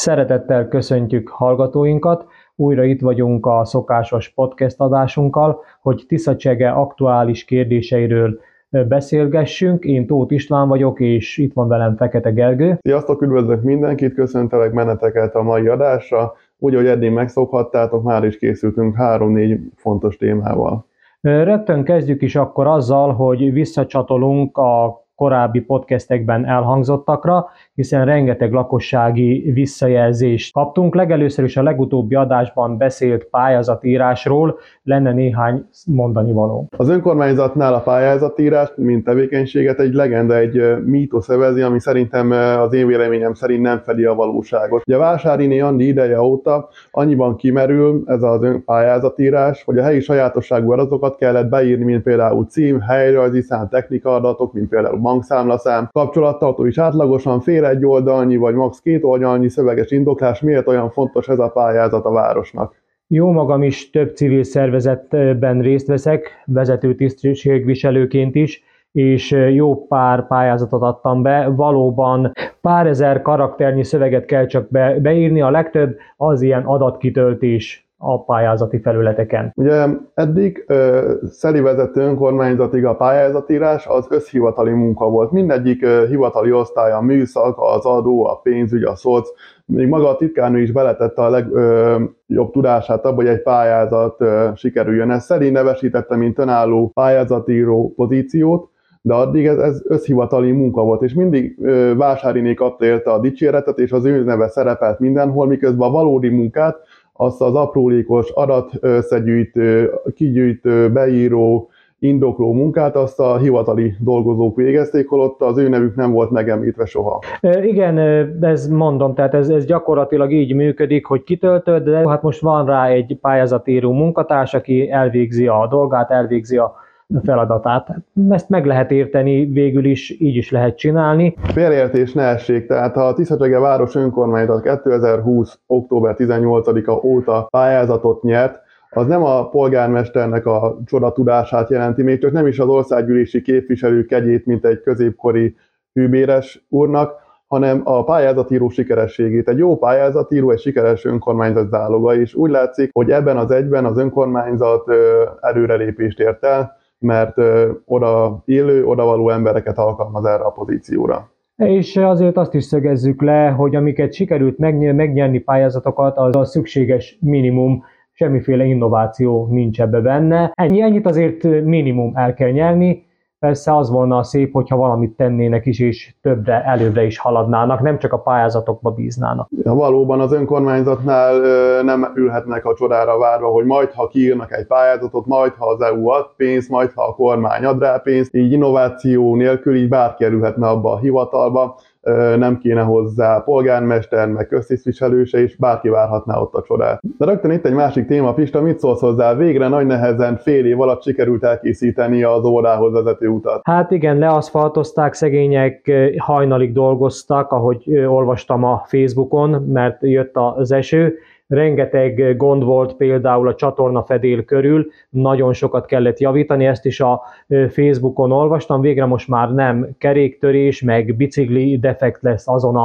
Szeretettel köszöntjük hallgatóinkat, újra itt vagyunk a szokásos podcast adásunkkal, hogy Tiszacsege aktuális kérdéseiről beszélgessünk. Én Tóth István vagyok, és itt van velem Fekete Gergő. Sziasztok, üdvözlök mindenkit, köszöntelek meneteket a mai adásra. Úgy, hogy eddig megszokhattátok, már is készültünk három-négy fontos témával. Rögtön kezdjük is akkor azzal, hogy visszacsatolunk a korábbi podcastekben elhangzottakra, hiszen rengeteg lakossági visszajelzést kaptunk. Legelőször is a legutóbbi adásban beszélt pályázatírásról lenne néhány mondani való. Az önkormányzatnál a pályázatírás, mint tevékenységet egy legenda, egy mítosz övezi, ami szerintem az én véleményem szerint nem fedi a valóságot. Ugye Vásáriné Andi ideje óta annyiban kimerül ez az pályázatírás, hogy a helyi sajátosságú adatokat kellett beírni, mint például cím, helyrajzi szám, technika adatok, mint például bankszámlaszám, kapcsolattartó is átlagosan fél egy oldalnyi vagy max. két oldalnyi szöveges indoklás, miért olyan fontos ez a pályázat a városnak? Jó magam is több civil szervezetben részt veszek, vezető tisztségviselőként is, és jó pár pályázatot adtam be. Valóban pár ezer karakternyi szöveget kell csak be, beírni, a legtöbb az ilyen adatkitöltés a pályázati felületeken. Ugye eddig ö, szeli vezető önkormányzatig a pályázatírás az összhivatali munka volt. Mindegyik ö, hivatali osztály, a műszak, az adó, a pénzügy, a szoc, még maga a titkárnő is beletette a legjobb tudását abba, hogy egy pályázat ö, sikerüljön. Ez Szeli nevesítette, mint önálló pályázatíró pozíciót, de addig ez, ez összhivatali munka volt, és mindig ö, Vásáriné kapta érte a dicséretet, és az ő neve szerepelt mindenhol, miközben a valódi munkát azt az aprólékos adatösszegyűjtő, kigyűjtő, beíró, indokló munkát azt a hivatali dolgozók végezték, holott az ő nevük nem volt megemlítve soha. Igen, ez mondom, tehát ez, ez gyakorlatilag így működik, hogy kitöltöd, de hát most van rá egy pályázatíró munkatárs, aki elvégzi a dolgát, elvégzi a feladatát. Ezt meg lehet érteni, végül is így is lehet csinálni. Félreértés ne essék, tehát ha a Tiszacsege város önkormányzat 2020. október 18-a óta pályázatot nyert, az nem a polgármesternek a csoda tudását jelenti, még csak nem is az országgyűlési képviselő kegyét, mint egy középkori hűbéres úrnak, hanem a pályázatíró sikerességét. Egy jó pályázatíró egy sikeres önkormányzat záloga, és úgy látszik, hogy ebben az egyben az önkormányzat előrelépést ért el, mert oda élő, odavaló embereket alkalmaz erre a pozícióra. És azért azt is szögezzük le, hogy amiket sikerült megnyerni pályázatokat, az a szükséges minimum, semmiféle innováció nincs ebbe benne. Ennyi, ennyit azért minimum el kell nyerni, Persze az volna szép, hogyha valamit tennének is, és többre, előbbre is haladnának, nem csak a pályázatokba bíznának. Ja, valóban az önkormányzatnál nem ülhetnek a csodára várva, hogy majd ha kiírnak egy pályázatot, majd ha az EU ad pénzt, majd ha a kormány ad rá pénzt, így innováció nélkül így bárki kerülhetne abba a hivatalba nem kéne hozzá polgármester, meg köztisztviselő se, és bárki várhatná ott a csodát. De rögtön itt egy másik téma, Pista, mit szólsz hozzá? Végre nagy nehezen fél év alatt sikerült elkészíteni az órához vezető utat. Hát igen, leaszfaltozták, szegények hajnalig dolgoztak, ahogy olvastam a Facebookon, mert jött az eső, rengeteg gond volt például a csatorna fedél körül, nagyon sokat kellett javítani, ezt is a Facebookon olvastam, végre most már nem keréktörés, meg bicikli defekt lesz azon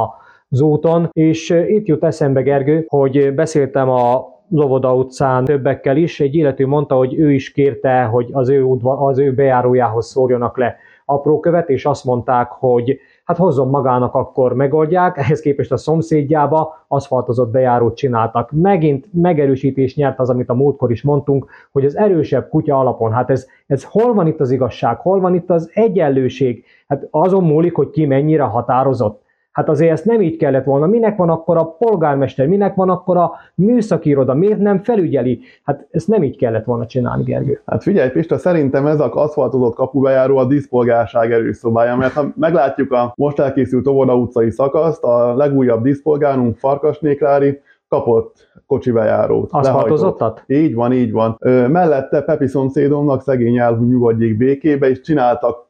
az úton, és itt jut eszembe Gergő, hogy beszéltem a Lovoda utcán többekkel is, egy illető mondta, hogy ő is kérte, hogy az ő, udva, az ő bejárójához szórjanak le aprókövet, és azt mondták, hogy hát hozzon magának, akkor megoldják, ehhez képest a szomszédjába aszfaltozott bejárót csináltak. Megint megerősítés nyert az, amit a múltkor is mondtunk, hogy az erősebb kutya alapon, hát ez, ez hol van itt az igazság, hol van itt az egyenlőség, hát azon múlik, hogy ki mennyire határozott. Hát azért ezt nem így kellett volna. Minek van akkor a polgármester, minek van akkor a műszaki iroda, miért nem felügyeli? Hát ezt nem így kellett volna csinálni, Gergő. Hát figyelj, Pista, szerintem ez az aszfaltozott kapubejáró a diszpolgárság erőszobája, mert ha meglátjuk a most elkészült Óvoda utcai szakaszt, a legújabb diszpolgárunk Farkasnéklári kapott kocsibejárót. Aszfaltozottat? Így van, így van. Ö, mellette Pepi szomszédomnak szegény elhú nyugodjék békébe, és csináltak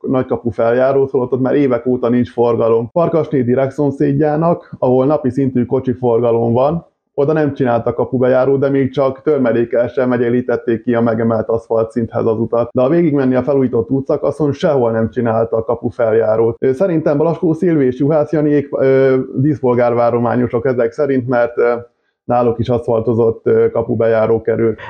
nagykapu feljárót, holott ott már évek óta nincs forgalom. Farkasné direkt szomszédjának, ahol napi szintű kocsi forgalom van, oda nem csináltak kapubejáró, de még csak törmelékkel sem megjelítették ki a megemelt aszfalt szinthez az utat. De a végigmenni a felújított útszakaszon sehol nem csináltak kapufeljárót. Szerintem Balaskó Szilvi és Juhász Janiék díszpolgárvárományosok ezek szerint, mert náluk is aszfaltozott kapubejáró kerül.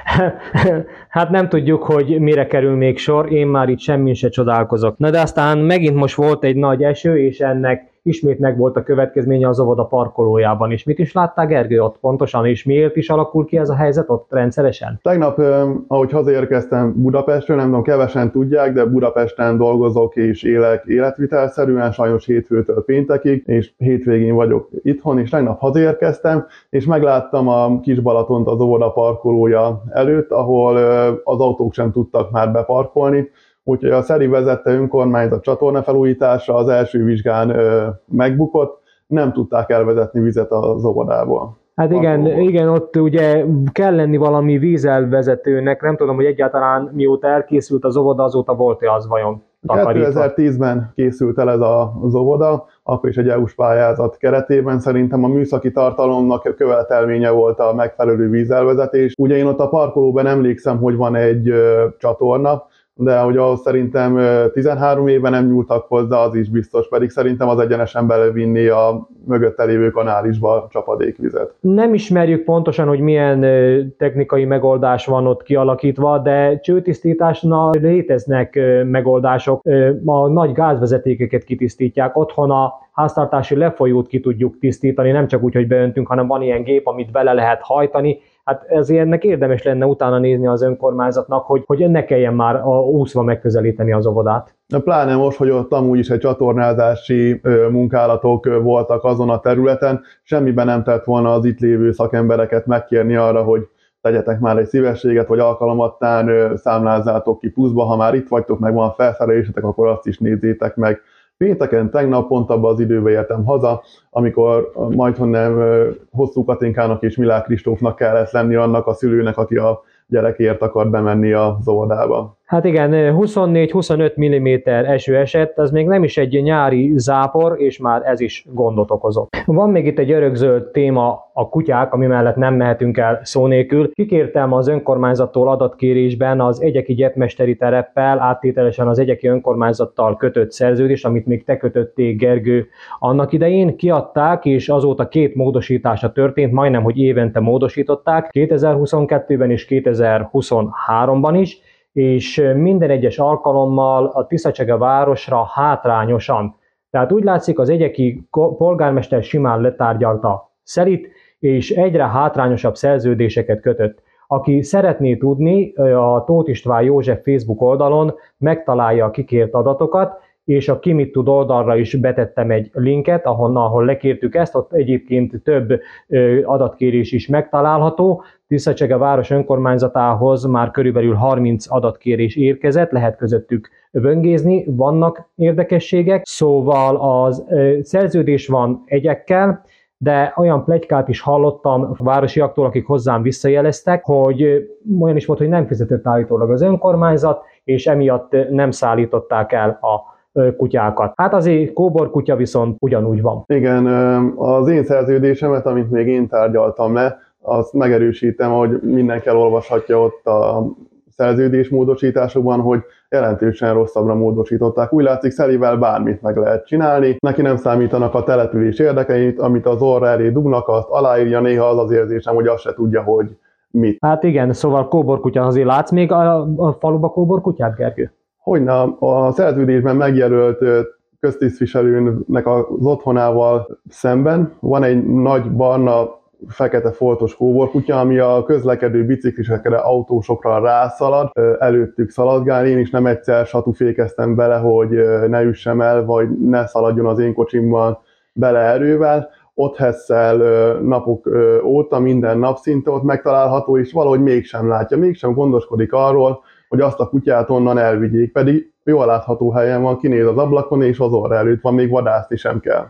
Hát nem tudjuk, hogy mire kerül még sor, én már itt semmi se csodálkozok. Na de aztán megint most volt egy nagy eső, és ennek ismét meg volt a következménye az óvoda parkolójában is. Mit is láttál Gergő ott pontosan, és miért is alakul ki ez a helyzet ott rendszeresen? Tegnap, ahogy hazaérkeztem Budapestről, nem tudom, kevesen tudják, de Budapesten dolgozok és élek életvitelszerűen, sajnos hétfőtől péntekig, és hétvégén vagyok itthon, és tegnap hazaérkeztem, és megláttam a kis Balatont az óvoda parkolója előtt, ahol az autók sem tudtak már beparkolni, Úgyhogy a Szeri vezette önkormányzat csatorna felújítása az első vizsgán ö, megbukott, nem tudták elvezetni vizet az óvodából. Hát igen, igen, ott ugye kell lenni valami vízelvezetőnek, nem tudom, hogy egyáltalán mióta elkészült az óvoda, azóta volt-e az vajon? 2010-ben készült el ez az óvoda, akkor is egy EU-s pályázat keretében. Szerintem a műszaki tartalomnak követelménye volt a megfelelő vízelvezetés. Ugye én ott a parkolóban emlékszem, hogy van egy csatorna, de hogy ahhoz szerintem 13 éve nem nyúltak hozzá, az is biztos, pedig szerintem az egyenesen belevinni a mögötte lévő kanálisba csapadékvizet. Nem ismerjük pontosan, hogy milyen technikai megoldás van ott kialakítva, de csőtisztításnál léteznek megoldások. A nagy gázvezetékeket kitisztítják, otthon a háztartási lefolyót ki tudjuk tisztítani, nem csak úgy, hogy beöntünk, hanem van ilyen gép, amit bele lehet hajtani, Hát ezért ennek érdemes lenne utána nézni az önkormányzatnak, hogy, hogy ne kelljen már a úszva megközelíteni az óvodát. Pláne most, hogy ott amúgy is egy csatornázási munkálatok voltak azon a területen, semmiben nem tett volna az itt lévő szakembereket megkérni arra, hogy tegyetek már egy szívességet, vagy alkalomattán számlázzátok ki pluszba, ha már itt vagytok, meg van felszerelésetek, akkor azt is nézzétek meg. Pénteken, tegnap pont abban az időben értem haza, amikor majdhogy nem hosszú Katinkának és Milák Kristófnak kellett lenni annak a szülőnek, aki a gyerekért akar bemenni a óvodába. Hát igen, 24-25 mm eső esett, ez még nem is egy nyári zápor, és már ez is gondot okozott. Van még itt egy örökzöld téma, a kutyák, ami mellett nem mehetünk el szó nélkül. Kikértem az önkormányzattól adatkérésben az Egyeki Gyepmesteri tereppel, áttételesen az Egyeki önkormányzattal kötött szerződés, amit még te kötötték, Gergő, annak idején kiadták, és azóta két módosítása történt, majdnem, hogy évente módosították, 2022-ben és 2023-ban is, és minden egyes alkalommal a Tiszacsege városra hátrányosan. Tehát úgy látszik, az egyeki polgármester simán letárgyalta Szelit, és egyre hátrányosabb szerződéseket kötött. Aki szeretné tudni, a Tóth István József Facebook oldalon megtalálja a kikért adatokat, és a Kimit tud oldalra is betettem egy linket, ahonnan, ahol lekértük ezt, ott egyébként több adatkérés is megtalálható. Tiszacsege város önkormányzatához már körülbelül 30 adatkérés érkezett, lehet közöttük vöngézni, vannak érdekességek, szóval az szerződés van egyekkel, de olyan plegykát is hallottam a városiaktól, akik hozzám visszajeleztek, hogy olyan is volt, hogy nem fizetett állítólag az önkormányzat, és emiatt nem szállították el a kutyákat. Hát azért kóbor kutya viszont ugyanúgy van. Igen, az én szerződésemet, amit még én tárgyaltam le, azt megerősítem, hogy mindenki elolvashatja ott a szerződés módosításokban, hogy jelentősen rosszabbra módosították. Úgy látszik, Szelivel bármit meg lehet csinálni, neki nem számítanak a település érdekeit, amit az orra elé dugnak, azt aláírja néha az az érzésem, hogy azt se tudja, hogy mit. Hát igen, szóval kóborkutya azért látsz még a, a faluba kóborkutyát, Gergő? Hogyne, a szerződésben megjelölt köztisztviselőnek az otthonával szemben van egy nagy barna fekete foltos kóborkutya, ami a közlekedő biciklisekre, autósokra rászalad, előttük szaladgál. Én is nem egyszer satufékeztem bele, hogy ne üssem el, vagy ne szaladjon az én kocsimban bele erővel. Ott hesszel napok óta, minden nap szinte ott megtalálható, és valahogy mégsem látja, mégsem gondoskodik arról, hogy azt a kutyát onnan elvigyék, pedig jól látható helyen van, kinéz az ablakon, és az orra előtt van, még vadászni sem kell.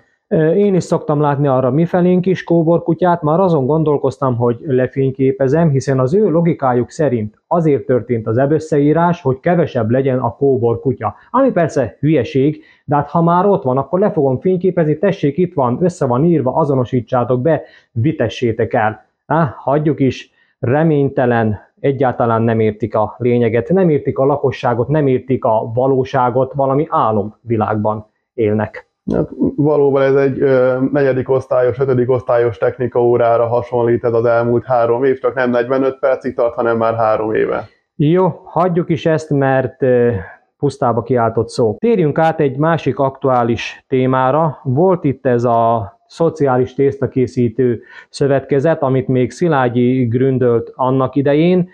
Én is szoktam látni arra mifelénk is kóborkutyát, már azon gondolkoztam, hogy lefényképezem, hiszen az ő logikájuk szerint azért történt az ebösszeírás, hogy kevesebb legyen a kóborkutya. Ami persze hülyeség, de hát ha már ott van, akkor le fogom fényképezni, tessék, itt van, össze van írva, azonosítsátok be, vitessétek el. Á, hagyjuk is, reménytelen, egyáltalán nem értik a lényeget, nem értik a lakosságot, nem értik a valóságot, valami álomvilágban élnek. Hát, valóban ez egy ö, negyedik osztályos, ötödik osztályos technika órára hasonlít ez az elmúlt három év, csak nem 45 percig tart, hanem már három éve. Jó, hagyjuk is ezt, mert ö, pusztába kiáltott szó. Térjünk át egy másik aktuális témára. Volt itt ez a szociális tésztakészítő szövetkezet, amit még Szilágyi gründölt annak idején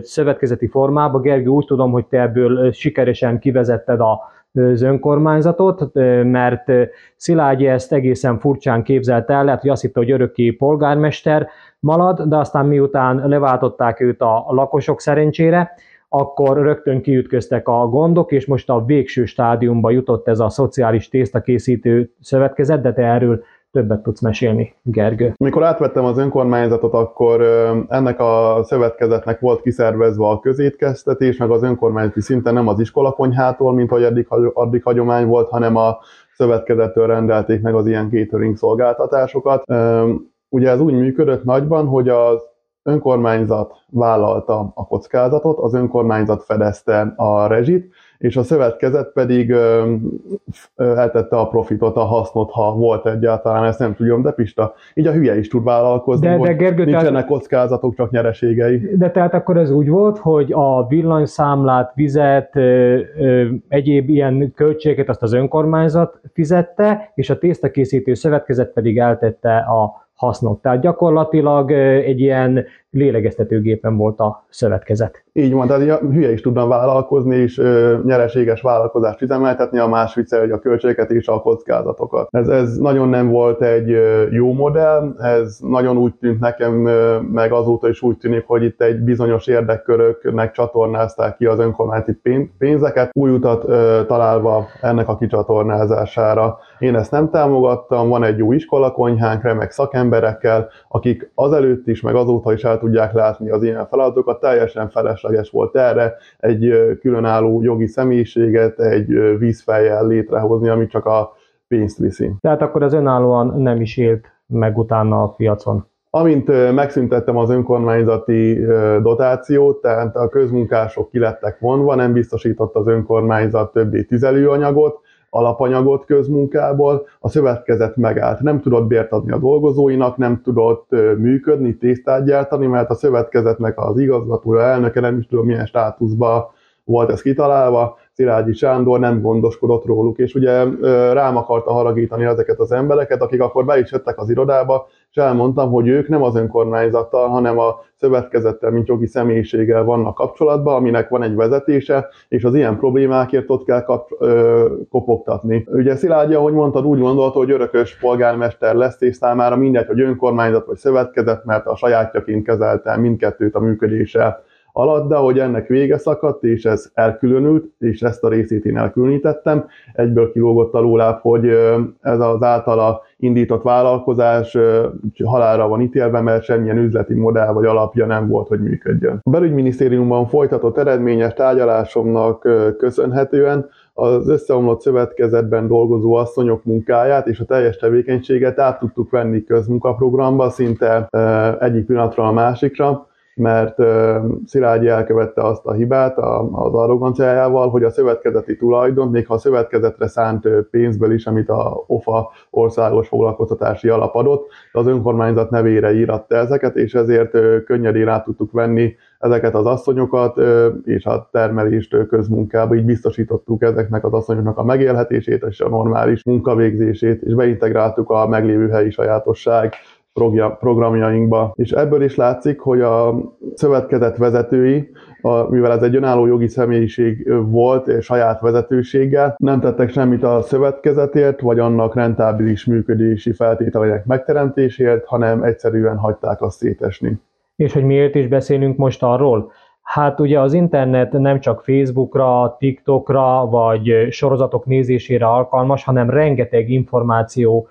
szövetkezeti formában. Gergő, úgy tudom, hogy te ebből sikeresen kivezetted a az önkormányzatot, mert Szilágyi ezt egészen furcsán képzelte el, lehet, hogy azt hitte, hogy örökké polgármester malad, de aztán miután leváltották őt a lakosok szerencsére, akkor rögtön kiütköztek a gondok, és most a végső stádiumba jutott ez a szociális tésztakészítő szövetkezet, de te erről többet tudsz mesélni, Gergő. Mikor átvettem az önkormányzatot, akkor ennek a szövetkezetnek volt kiszervezve a közétkeztetés, meg az önkormányzati szinten nem az iskolakonyhától, mint hogy addig, addig hagyomány volt, hanem a szövetkezettől rendelték meg az ilyen catering szolgáltatásokat. Ugye ez úgy működött nagyban, hogy az önkormányzat vállalta a kockázatot, az önkormányzat fedezte a rezsit, és a szövetkezet pedig eltette a profitot, a hasznot, ha volt egyáltalán, ezt nem tudom, de Pista, így a hülye is tud vállalkozni, de, de Gergő, nincsenek tehát, kockázatok, csak nyereségei. De tehát akkor ez úgy volt, hogy a villanyszámlát, vizet, ö, ö, egyéb ilyen költségeket azt az önkormányzat fizette, és a tésztakészítő szövetkezet pedig eltette a hasznot. Tehát gyakorlatilag egy ilyen lélegeztetőgépen volt a szövetkezet. Így van, tehát hülye is tudna vállalkozni, és nyereséges vállalkozást üzemeltetni, a más vicce, hogy a költségeket és a kockázatokat. Ez, ez nagyon nem volt egy jó modell, ez nagyon úgy tűnt nekem, meg azóta is úgy tűnik, hogy itt egy bizonyos érdekköröknek csatornázták ki az önkormányzati pénzeket, új utat találva ennek a kicsatornázására. Én ezt nem támogattam, van egy új iskolakonyhánk, remek szakemberekkel, akik azelőtt is, meg azóta is el tudják látni az ilyen feladatokat, teljesen felesleges volt erre egy különálló jogi személyiséget, egy vízfejjel létrehozni, ami csak a pénzt viszi. Tehát akkor az önállóan nem is élt meg utána a piacon. Amint megszüntettem az önkormányzati dotációt, tehát a közmunkások kilettek vonva, nem biztosított az önkormányzat többi tüzelőanyagot, alapanyagot közmunkából, a szövetkezet megállt. Nem tudott bért adni a dolgozóinak, nem tudott működni, tésztát gyártani, mert a szövetkezetnek az igazgatója, elnöke nem is tudom milyen státuszban volt ez kitalálva, Szilágyi Sándor nem gondoskodott róluk, és ugye rám akarta haragítani ezeket az embereket, akik akkor be is jöttek az irodába, és elmondtam, hogy ők nem az önkormányzattal, hanem a szövetkezettel, mint jogi személyiséggel vannak kapcsolatban, aminek van egy vezetése, és az ilyen problémákért ott kell kap, ö, kopogtatni. Ugye Szilágyi, ahogy mondtad, úgy gondolta, hogy örökös polgármester lesz, és számára mindegy, hogy önkormányzat vagy szövetkezet, mert a sajátjaként kezelte mindkettőt a működése alatt, de hogy ennek vége szakadt, és ez elkülönült, és ezt a részét én elkülönítettem, egyből kilógott a lóláb, hogy ez az általa indított vállalkozás halára van ítélve, mert semmilyen üzleti modell vagy alapja nem volt, hogy működjön. A belügyminisztériumban folytatott eredményes tárgyalásomnak köszönhetően az összeomlott szövetkezetben dolgozó asszonyok munkáját és a teljes tevékenységet át tudtuk venni közmunkaprogramba szinte egyik pillanatra a másikra, mert Szilágyi elkövette azt a hibát az arroganciájával, hogy a szövetkezeti tulajdon, még ha a szövetkezetre szánt pénzből is, amit a OFA országos foglalkoztatási alap adott, az önkormányzat nevére íratta ezeket, és ezért könnyedén át tudtuk venni ezeket az asszonyokat, és a termelést közmunkába, így biztosítottuk ezeknek az asszonyoknak a megélhetését és a normális munkavégzését, és beintegráltuk a meglévő helyi sajátosság programjainkba. És ebből is látszik, hogy a szövetkezet vezetői, a, mivel ez egy önálló jogi személyiség volt és saját vezetőséggel, nem tettek semmit a szövetkezetért, vagy annak rentábilis működési feltételeinek megteremtéséért, hanem egyszerűen hagyták azt szétesni. És hogy miért is beszélünk most arról? Hát ugye az internet nem csak Facebookra, TikTokra vagy sorozatok nézésére alkalmas, hanem rengeteg információ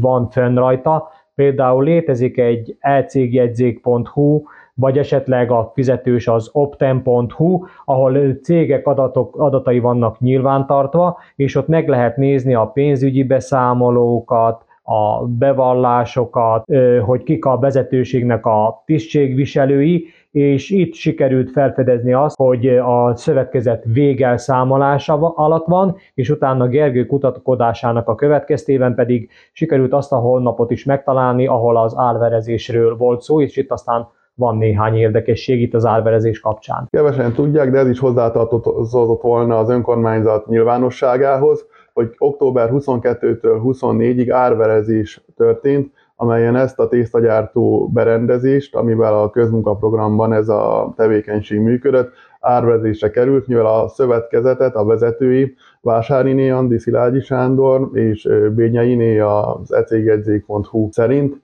van fönn rajta, Például létezik egy elcégjegyzék.hu, vagy esetleg a fizetős az opten.hu, ahol cégek adatok, adatai vannak nyilvántartva, és ott meg lehet nézni a pénzügyi beszámolókat, a bevallásokat, hogy kik a vezetőségnek a tisztségviselői, és itt sikerült felfedezni azt, hogy a szövetkezet végelszámolása alatt van, és utána Gergő kutatkodásának a következtében pedig sikerült azt a honlapot is megtalálni, ahol az álverezésről volt szó, és itt aztán van néhány érdekesség itt az árverezés kapcsán. Kevesen tudják, de ez is hozzátartozott volna az önkormányzat nyilvánosságához, hogy október 22-től 24-ig árverezés történt, amelyen ezt a tésztagyártó berendezést, amivel a közmunkaprogramban ez a tevékenység működött, árverezésre került, mivel a szövetkezetet, a vezetői, Vásáriné Andi Szilágyi Sándor és Bényeiné az ecégedzék.hu szerint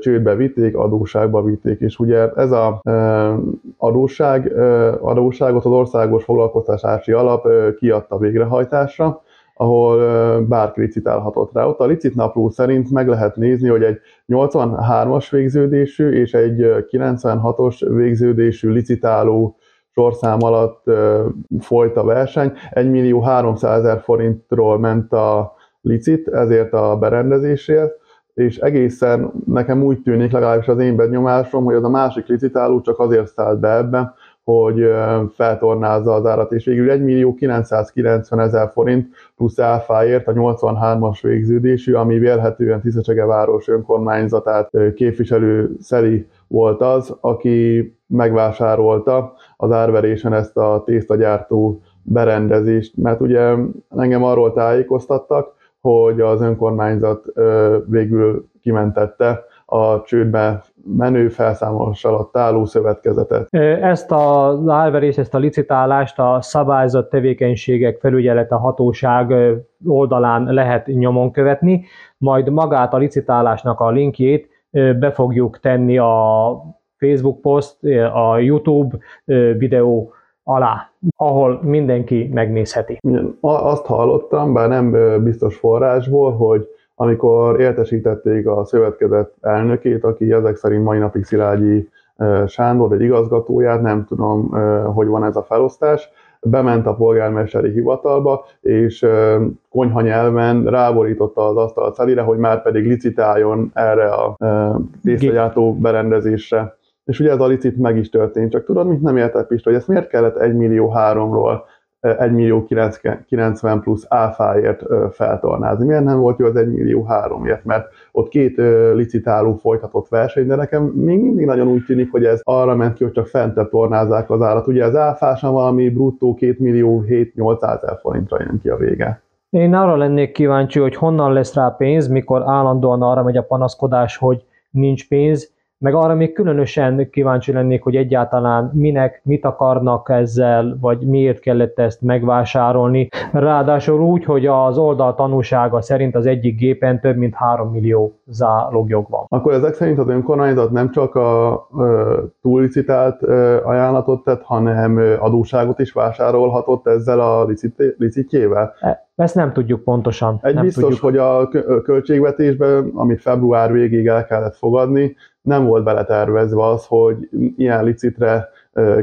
csődbe vitték, adóságba vitték, és ugye ez a adóság, adóságot az Országos Foglalkoztatási Alap kiadta végrehajtásra, ahol bárki licitálhatott rá. Ott a licit napló szerint meg lehet nézni, hogy egy 83-as végződésű és egy 96-os végződésű licitáló sorszám alatt folyt a verseny. 1 millió 300 ezer forintról ment a licit, ezért a berendezésért, és egészen nekem úgy tűnik, legalábbis az én benyomásom, hogy az a másik licitáló csak azért szállt be ebbe, hogy feltornázza az árat, és végül 1 millió 990 ezer forint plusz áfáért a 83-as végződésű, ami vélhetően Tiszecsege város önkormányzatát képviselő Szeli volt az, aki megvásárolta az árverésen ezt a tésztagyártó berendezést, mert ugye engem arról tájékoztattak, hogy az önkormányzat végül kimentette a csődbe menő felszámolás alatt álló szövetkezetet. Ezt a álverés, ezt a licitálást a szabályzott tevékenységek felügyelete hatóság oldalán lehet nyomon követni, majd magát a licitálásnak a linkjét be fogjuk tenni a Facebook post, a YouTube videó alá, ahol mindenki megnézheti. Azt hallottam, bár nem biztos forrásból, hogy amikor értesítették a szövetkezet elnökét, aki ezek szerint mai napig Szilágyi Sándor, egy igazgatóját, nem tudom, hogy van ez a felosztás, bement a polgármesteri hivatalba, és konyha nyelven ráborította az asztal szelire, hogy már pedig licitáljon erre a tésztagyártó berendezésre. És ugye ez a licit meg is történt, csak tudod, mit nem értett Pista, hogy ezt miért kellett 1 millió 3-ról 1 millió 90 plusz áfáért feltornázni. Miért nem volt jó az 1 millió 3-ért? Mert ott két licitáló folytatott verseny, de nekem még mindig nagyon úgy tűnik, hogy ez arra ment ki, hogy csak fentebb tornázzák az árat. Ugye az áfásan valami bruttó 2 millió 7-800 ezer forintra jön ki a vége. Én arra lennék kíváncsi, hogy honnan lesz rá pénz, mikor állandóan arra megy a panaszkodás, hogy nincs pénz, meg arra még különösen kíváncsi lennék, hogy egyáltalán minek, mit akarnak ezzel, vagy miért kellett ezt megvásárolni. Ráadásul úgy, hogy az oldal tanúsága szerint az egyik gépen több mint 3 millió zálogjog van. Akkor ezek szerint az önkormányzat nem csak a túllicitált ajánlatot tett, hanem adóságot is vásárolhatott ezzel a licit, licitjével? E, ezt nem tudjuk pontosan. Egy nem biztos, tudjuk. hogy a költségvetésben, amit február végéig el kellett fogadni, nem volt beletervezve az, hogy ilyen licitre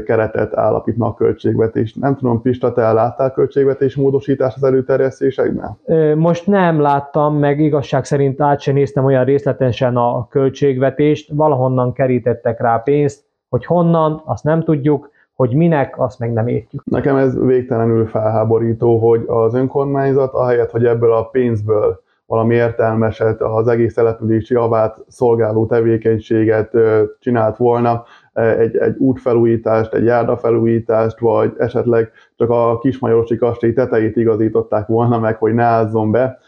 keretet állapítna a költségvetés. Nem tudom, Pista, te láttál költségvetés módosítást az előterjesztésekben? Most nem láttam, meg igazság szerint át sem néztem olyan részletesen a költségvetést, valahonnan kerítettek rá pénzt, hogy honnan, azt nem tudjuk, hogy minek, azt meg nem értjük. Nekem ez végtelenül felháborító, hogy az önkormányzat ahelyett, hogy ebből a pénzből valami értelmeset, az egész települési javát szolgáló tevékenységet csinált volna, egy, egy útfelújítást, egy járdafelújítást, vagy esetleg csak a Kismajorosi kastély tetejét igazították volna meg, hogy ne ázzon be.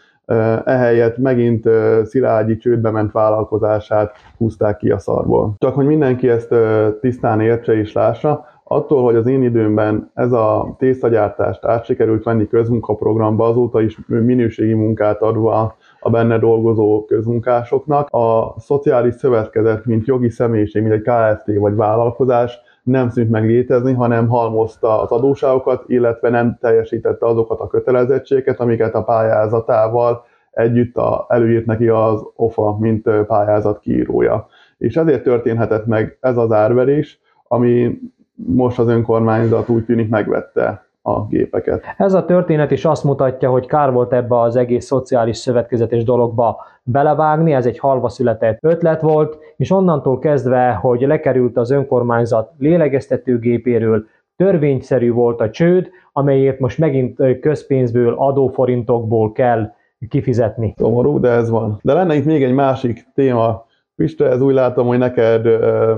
Ehelyett megint Szilágyi csődbe ment vállalkozását húzták ki a szarból. Csak hogy mindenki ezt tisztán értse és lássa, attól, hogy az én időmben ez a tésztagyártást át sikerült venni közmunkaprogramba, azóta is minőségi munkát adva a benne dolgozó közmunkásoknak, a szociális szövetkezet, mint jogi személyiség, mint egy KFT vagy vállalkozás nem szűnt meg létezni, hanem halmozta az adóságokat, illetve nem teljesítette azokat a kötelezettségeket, amiket a pályázatával együtt a, előírt neki az OFA, mint pályázat kiírója. És ezért történhetett meg ez az árverés, ami most az önkormányzat úgy tűnik megvette a gépeket. Ez a történet is azt mutatja, hogy kár volt ebbe az egész szociális szövetkezetes dologba belevágni, ez egy halva született ötlet volt, és onnantól kezdve, hogy lekerült az önkormányzat lélegeztetőgépéről, törvényszerű volt a csőd, amelyért most megint közpénzből, adóforintokból kell kifizetni. Szomorú, de ez van. De lenne itt még egy másik téma. Piste, ez úgy látom, hogy neked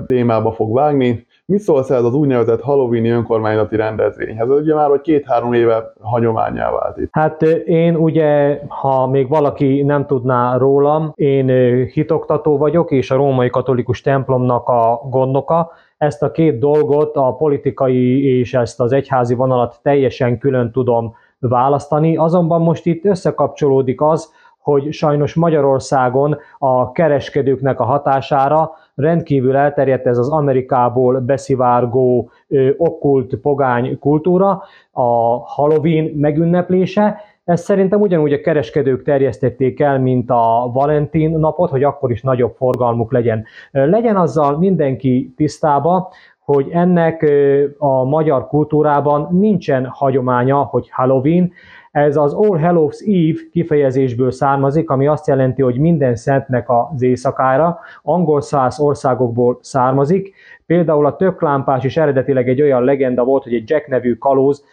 témába fog vágni. Mi szólsz ez az úgynevezett Halloweeni önkormányzati rendezvényhez? Ez ugye már hogy két-három éve hagyományá vált itt. Hát én ugye, ha még valaki nem tudná rólam, én hitoktató vagyok, és a római katolikus templomnak a gondnoka. Ezt a két dolgot, a politikai és ezt az egyházi vonalat teljesen külön tudom választani, azonban most itt összekapcsolódik az, hogy sajnos Magyarországon a kereskedőknek a hatására rendkívül elterjedt ez az Amerikából beszivárgó okkult pogány kultúra, a Halloween megünneplése, ezt szerintem ugyanúgy a kereskedők terjesztették el, mint a Valentin napot, hogy akkor is nagyobb forgalmuk legyen. Legyen azzal mindenki tisztába, hogy ennek a magyar kultúrában nincsen hagyománya, hogy Halloween, ez az All Hallows Eve kifejezésből származik, ami azt jelenti, hogy minden szentnek az éjszakára, angol száz országokból származik. Például a töklámpás is eredetileg egy olyan legenda volt, hogy egy Jack nevű kalóz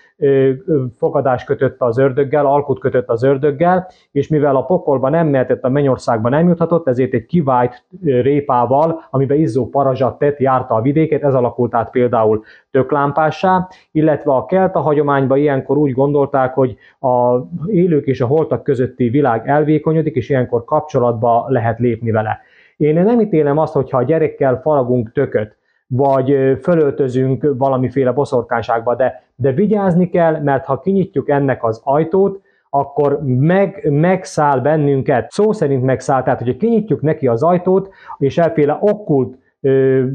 fogadást kötött az ördöggel, alkut kötött az ördöggel, és mivel a pokolba nem mehetett, a mennyországba nem juthatott, ezért egy kivált répával, amiben izzó parazsat tett, járta a vidéket, ez alakult át például töklámpássá, illetve a kelta hagyományban ilyenkor úgy gondolták, hogy a élők és a holtak közötti világ elvékonyodik, és ilyenkor kapcsolatba lehet lépni vele. Én nem ítélem azt, hogyha a gyerekkel faragunk tököt, vagy fölöltözünk valamiféle boszorkányságba, de, de vigyázni kell, mert ha kinyitjuk ennek az ajtót, akkor meg, megszáll bennünket, szó szerint megszáll, tehát hogyha kinyitjuk neki az ajtót, és elféle okkult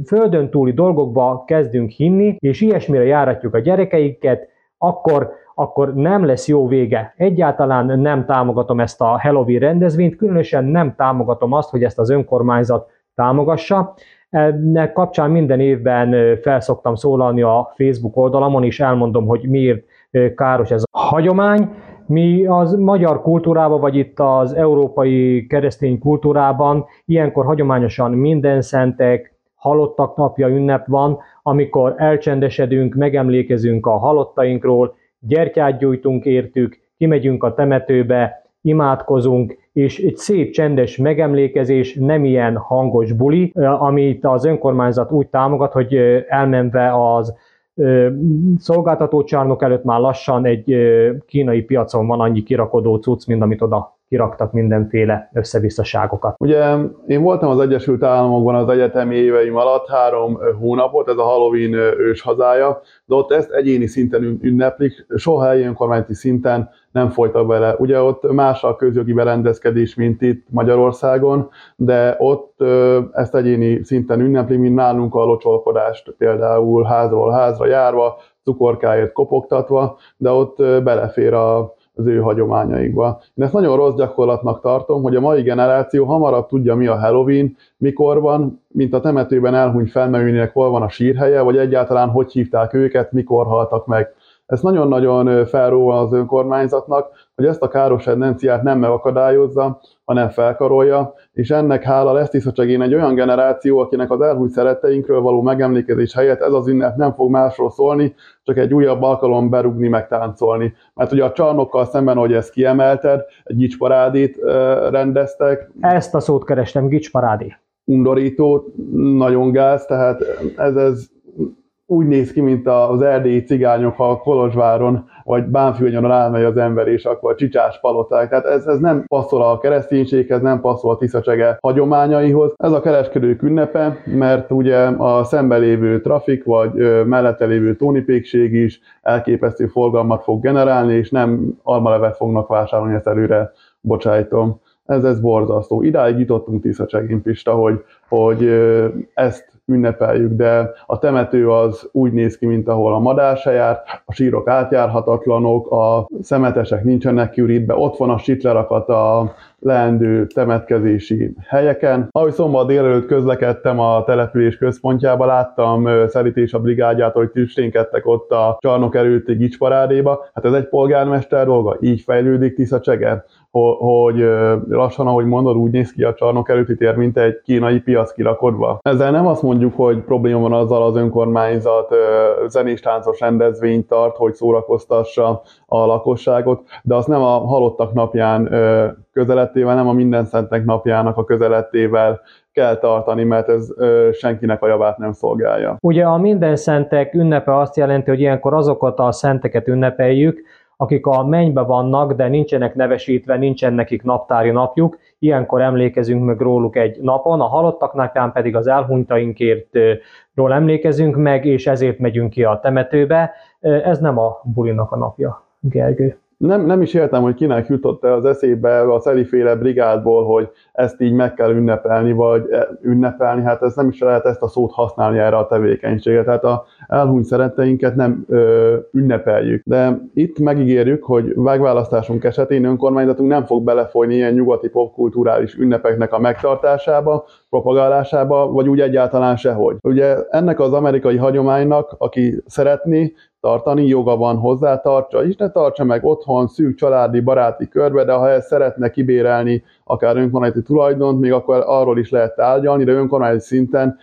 földön túli dolgokba kezdünk hinni, és ilyesmire járatjuk a gyerekeiket, akkor, akkor nem lesz jó vége. Egyáltalán nem támogatom ezt a Halloween rendezvényt, különösen nem támogatom azt, hogy ezt az önkormányzat támogassa. Ennek kapcsán minden évben felszoktam szólalni a Facebook oldalamon, és elmondom, hogy miért káros ez a hagyomány. Mi az magyar kultúrában, vagy itt az európai keresztény kultúrában ilyenkor hagyományosan minden szentek, halottak napja ünnep van, amikor elcsendesedünk, megemlékezünk a halottainkról, gyertyát gyújtunk értük, kimegyünk a temetőbe, imádkozunk, és egy szép csendes megemlékezés, nem ilyen hangos buli, amit az önkormányzat úgy támogat, hogy elmenve az szolgáltatócsarnok előtt már lassan egy kínai piacon van annyi kirakodó cucc, mint amit oda kiraktak mindenféle összevisszaságokat. Ugye én voltam az Egyesült Államokban az egyetemi éveim alatt három hónapot, ez a Halloween ős hazája, de ott ezt egyéni szinten ünneplik, soha helyi önkormányzati szinten nem folytak vele. Ugye ott más a közjogi berendezkedés, mint itt Magyarországon, de ott ezt egyéni szinten ünneplik, mint nálunk a locsolkodást, például házról házra járva, cukorkáért kopogtatva, de ott belefér a az ő hagyományaikba. Én ezt nagyon rossz gyakorlatnak tartom, hogy a mai generáció hamarabb tudja, mi a Halloween, mikor van, mint a temetőben elhunyt felmerülnének, hol van a sírhelye, vagy egyáltalán hogy hívták őket, mikor haltak meg. Ez nagyon-nagyon felró az önkormányzatnak, hogy ezt a káros tendenciát nem megakadályozza, hanem felkarolja, és ennek hála lesz Tiszacsegén egy olyan generáció, akinek az elhúnyt szeretteinkről való megemlékezés helyett ez az ünnep nem fog másról szólni, csak egy újabb alkalom berugni, megtáncolni. Mert ugye a csarnokkal szemben, hogy ezt kiemelted, egy gicsparádét rendeztek. Ezt a szót kerestem, gicsparádé. Undorító, nagyon gáz, tehát ez, ez úgy néz ki, mint az erdélyi cigányok, ha Kolozsváron vagy Bánfűnyonon elmegy az ember, és akkor csicsás paloták. Tehát ez, ez nem passzol a kereszténységhez, nem passzol a Tiszacsege hagyományaihoz. Ez a kereskedők ünnepe, mert ugye a szembe lévő trafik, vagy mellette lévő tónipékség is elképesztő forgalmat fog generálni, és nem almalevet fognak vásárolni, ezt előre bocsájtom. ez, ez borzasztó. Idáig jutottunk Tiszacsegén Pista, hogy, hogy ezt ünnepeljük, de a temető az úgy néz ki, mint ahol a madár se jár, a sírok átjárhatatlanok, a szemetesek nincsenek kiürítve, ott van a sitlerakat a leendő temetkezési helyeken. Ahogy szombat délelőtt közlekedtem a település központjába, láttam Szerítés a brigádját, hogy tüsténkedtek ott a csarnok előtti gicsparádéba. Hát ez egy polgármester dolga, így fejlődik Tisza Cseger hogy lassan, ahogy mondod, úgy néz ki a csarnok előtti tér, mint egy kínai piac kirakodva. Ezzel nem azt mondjuk, hogy probléma van azzal az önkormányzat zenés táncos rendezvényt tart, hogy szórakoztassa a lakosságot, de azt nem a halottak napján közelettével, nem a minden szentek napjának a közelettével kell tartani, mert ez ö, senkinek a javát nem szolgálja. Ugye a minden szentek ünnepe azt jelenti, hogy ilyenkor azokat a szenteket ünnepeljük, akik a mennybe vannak, de nincsenek nevesítve, nincsen nekik naptári napjuk, ilyenkor emlékezünk meg róluk egy napon, a halottak napján pedig az elhunytainkért ról emlékezünk meg, és ezért megyünk ki a temetőbe. Ez nem a bulinak a napja, Gergő nem, nem is értem, hogy kinek jutott -e az eszébe a szeliféle brigádból, hogy ezt így meg kell ünnepelni, vagy e, ünnepelni, hát ez nem is lehet ezt a szót használni erre a tevékenységre. Tehát a elhunyt szeretteinket nem ö, ünnepeljük. De itt megígérjük, hogy vágválasztásunk esetén önkormányzatunk nem fog belefolyni ilyen nyugati popkulturális ünnepeknek a megtartásába, propagálásába, vagy úgy egyáltalán sehogy. Ugye ennek az amerikai hagyománynak, aki szeretné, tartani, joga van hozzá, tartsa is, ne tartsa meg otthon, szűk családi, baráti körbe, de ha ezt szeretne kibérelni akár önkormányzati tulajdont, még akkor arról is lehet tárgyalni, de önkormányzati szinten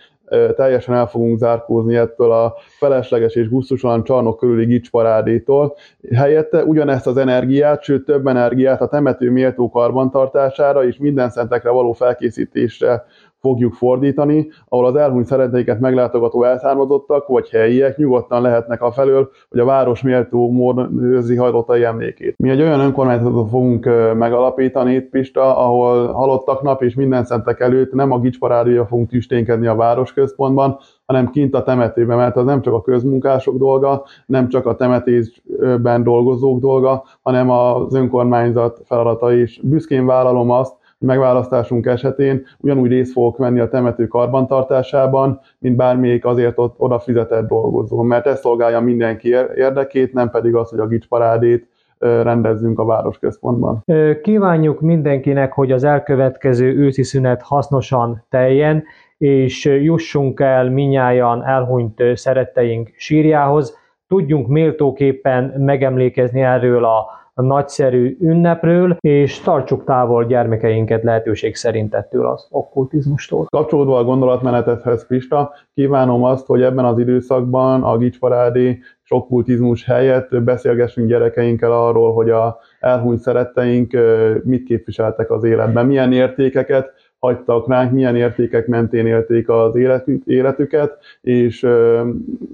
teljesen el fogunk zárkózni ettől a felesleges és gusztusalan csarnok körüli gicsparádétól. Helyette ugyanezt az energiát, sőt több energiát a temető méltó karbantartására és minden szentekre való felkészítésre fogjuk fordítani, ahol az elhunyt szeretteiket meglátogató elszármazottak vagy helyiek nyugodtan lehetnek a felől, hogy a város méltó módon őrzi hajlottai emlékét. Mi egy olyan önkormányzatot fogunk megalapítani itt Pista, ahol halottak nap és minden szentek előtt nem a gicsparádéja fogunk tüsténkedni a városközpontban, hanem kint a temetőben, mert az nem csak a közmunkások dolga, nem csak a temetésben dolgozók dolga, hanem az önkormányzat feladata is. Büszkén vállalom azt, megválasztásunk esetén ugyanúgy részt fogok venni a temető karbantartásában, mint bármelyik azért ott oda fizetett dolgozó, mert ez szolgálja mindenki érdekét, nem pedig az, hogy a gicsparádét rendezzünk a városközpontban. Kívánjuk mindenkinek, hogy az elkövetkező őszi szünet hasznosan teljen, és jussunk el minnyáján elhunyt szeretteink sírjához, tudjunk méltóképpen megemlékezni erről a a nagyszerű ünnepről, és tartsuk távol gyermekeinket lehetőség szerint ettől az okkultizmustól. Kapcsolódva a gondolatmenetethez, Pista, kívánom azt, hogy ebben az időszakban a gicsparádi és okkultizmus helyett beszélgessünk gyerekeinkkel arról, hogy a elhunyt szeretteink mit képviseltek az életben, milyen értékeket hagytak ránk, milyen értékek mentén élték az életüket, és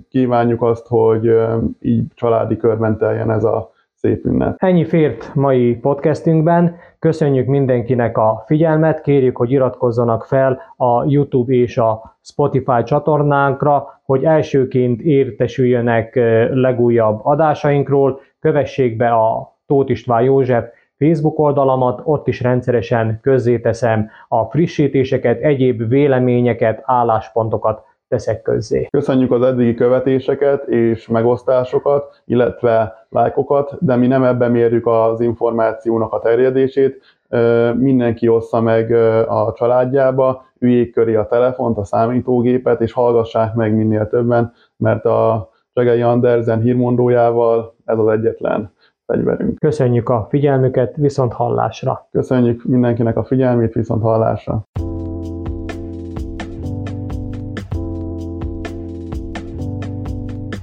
kívánjuk azt, hogy így családi körben teljen ez a szép ünnep. Ennyi fért mai podcastünkben. Köszönjük mindenkinek a figyelmet, kérjük, hogy iratkozzanak fel a YouTube és a Spotify csatornánkra, hogy elsőként értesüljenek legújabb adásainkról, kövessék be a Tóth István József Facebook oldalamat, ott is rendszeresen közzéteszem a frissítéseket, egyéb véleményeket, álláspontokat teszek közzé. Köszönjük az eddigi követéseket és megosztásokat, illetve lájkokat, de mi nem ebben mérjük az információnak a terjedését. Mindenki ossza meg a családjába, üljék köré a telefont, a számítógépet, és hallgassák meg minél többen, mert a Csegei Andersen hírmondójával ez az egyetlen fegyverünk. Köszönjük a figyelmüket, viszont hallásra! Köszönjük mindenkinek a figyelmét, viszont hallásra!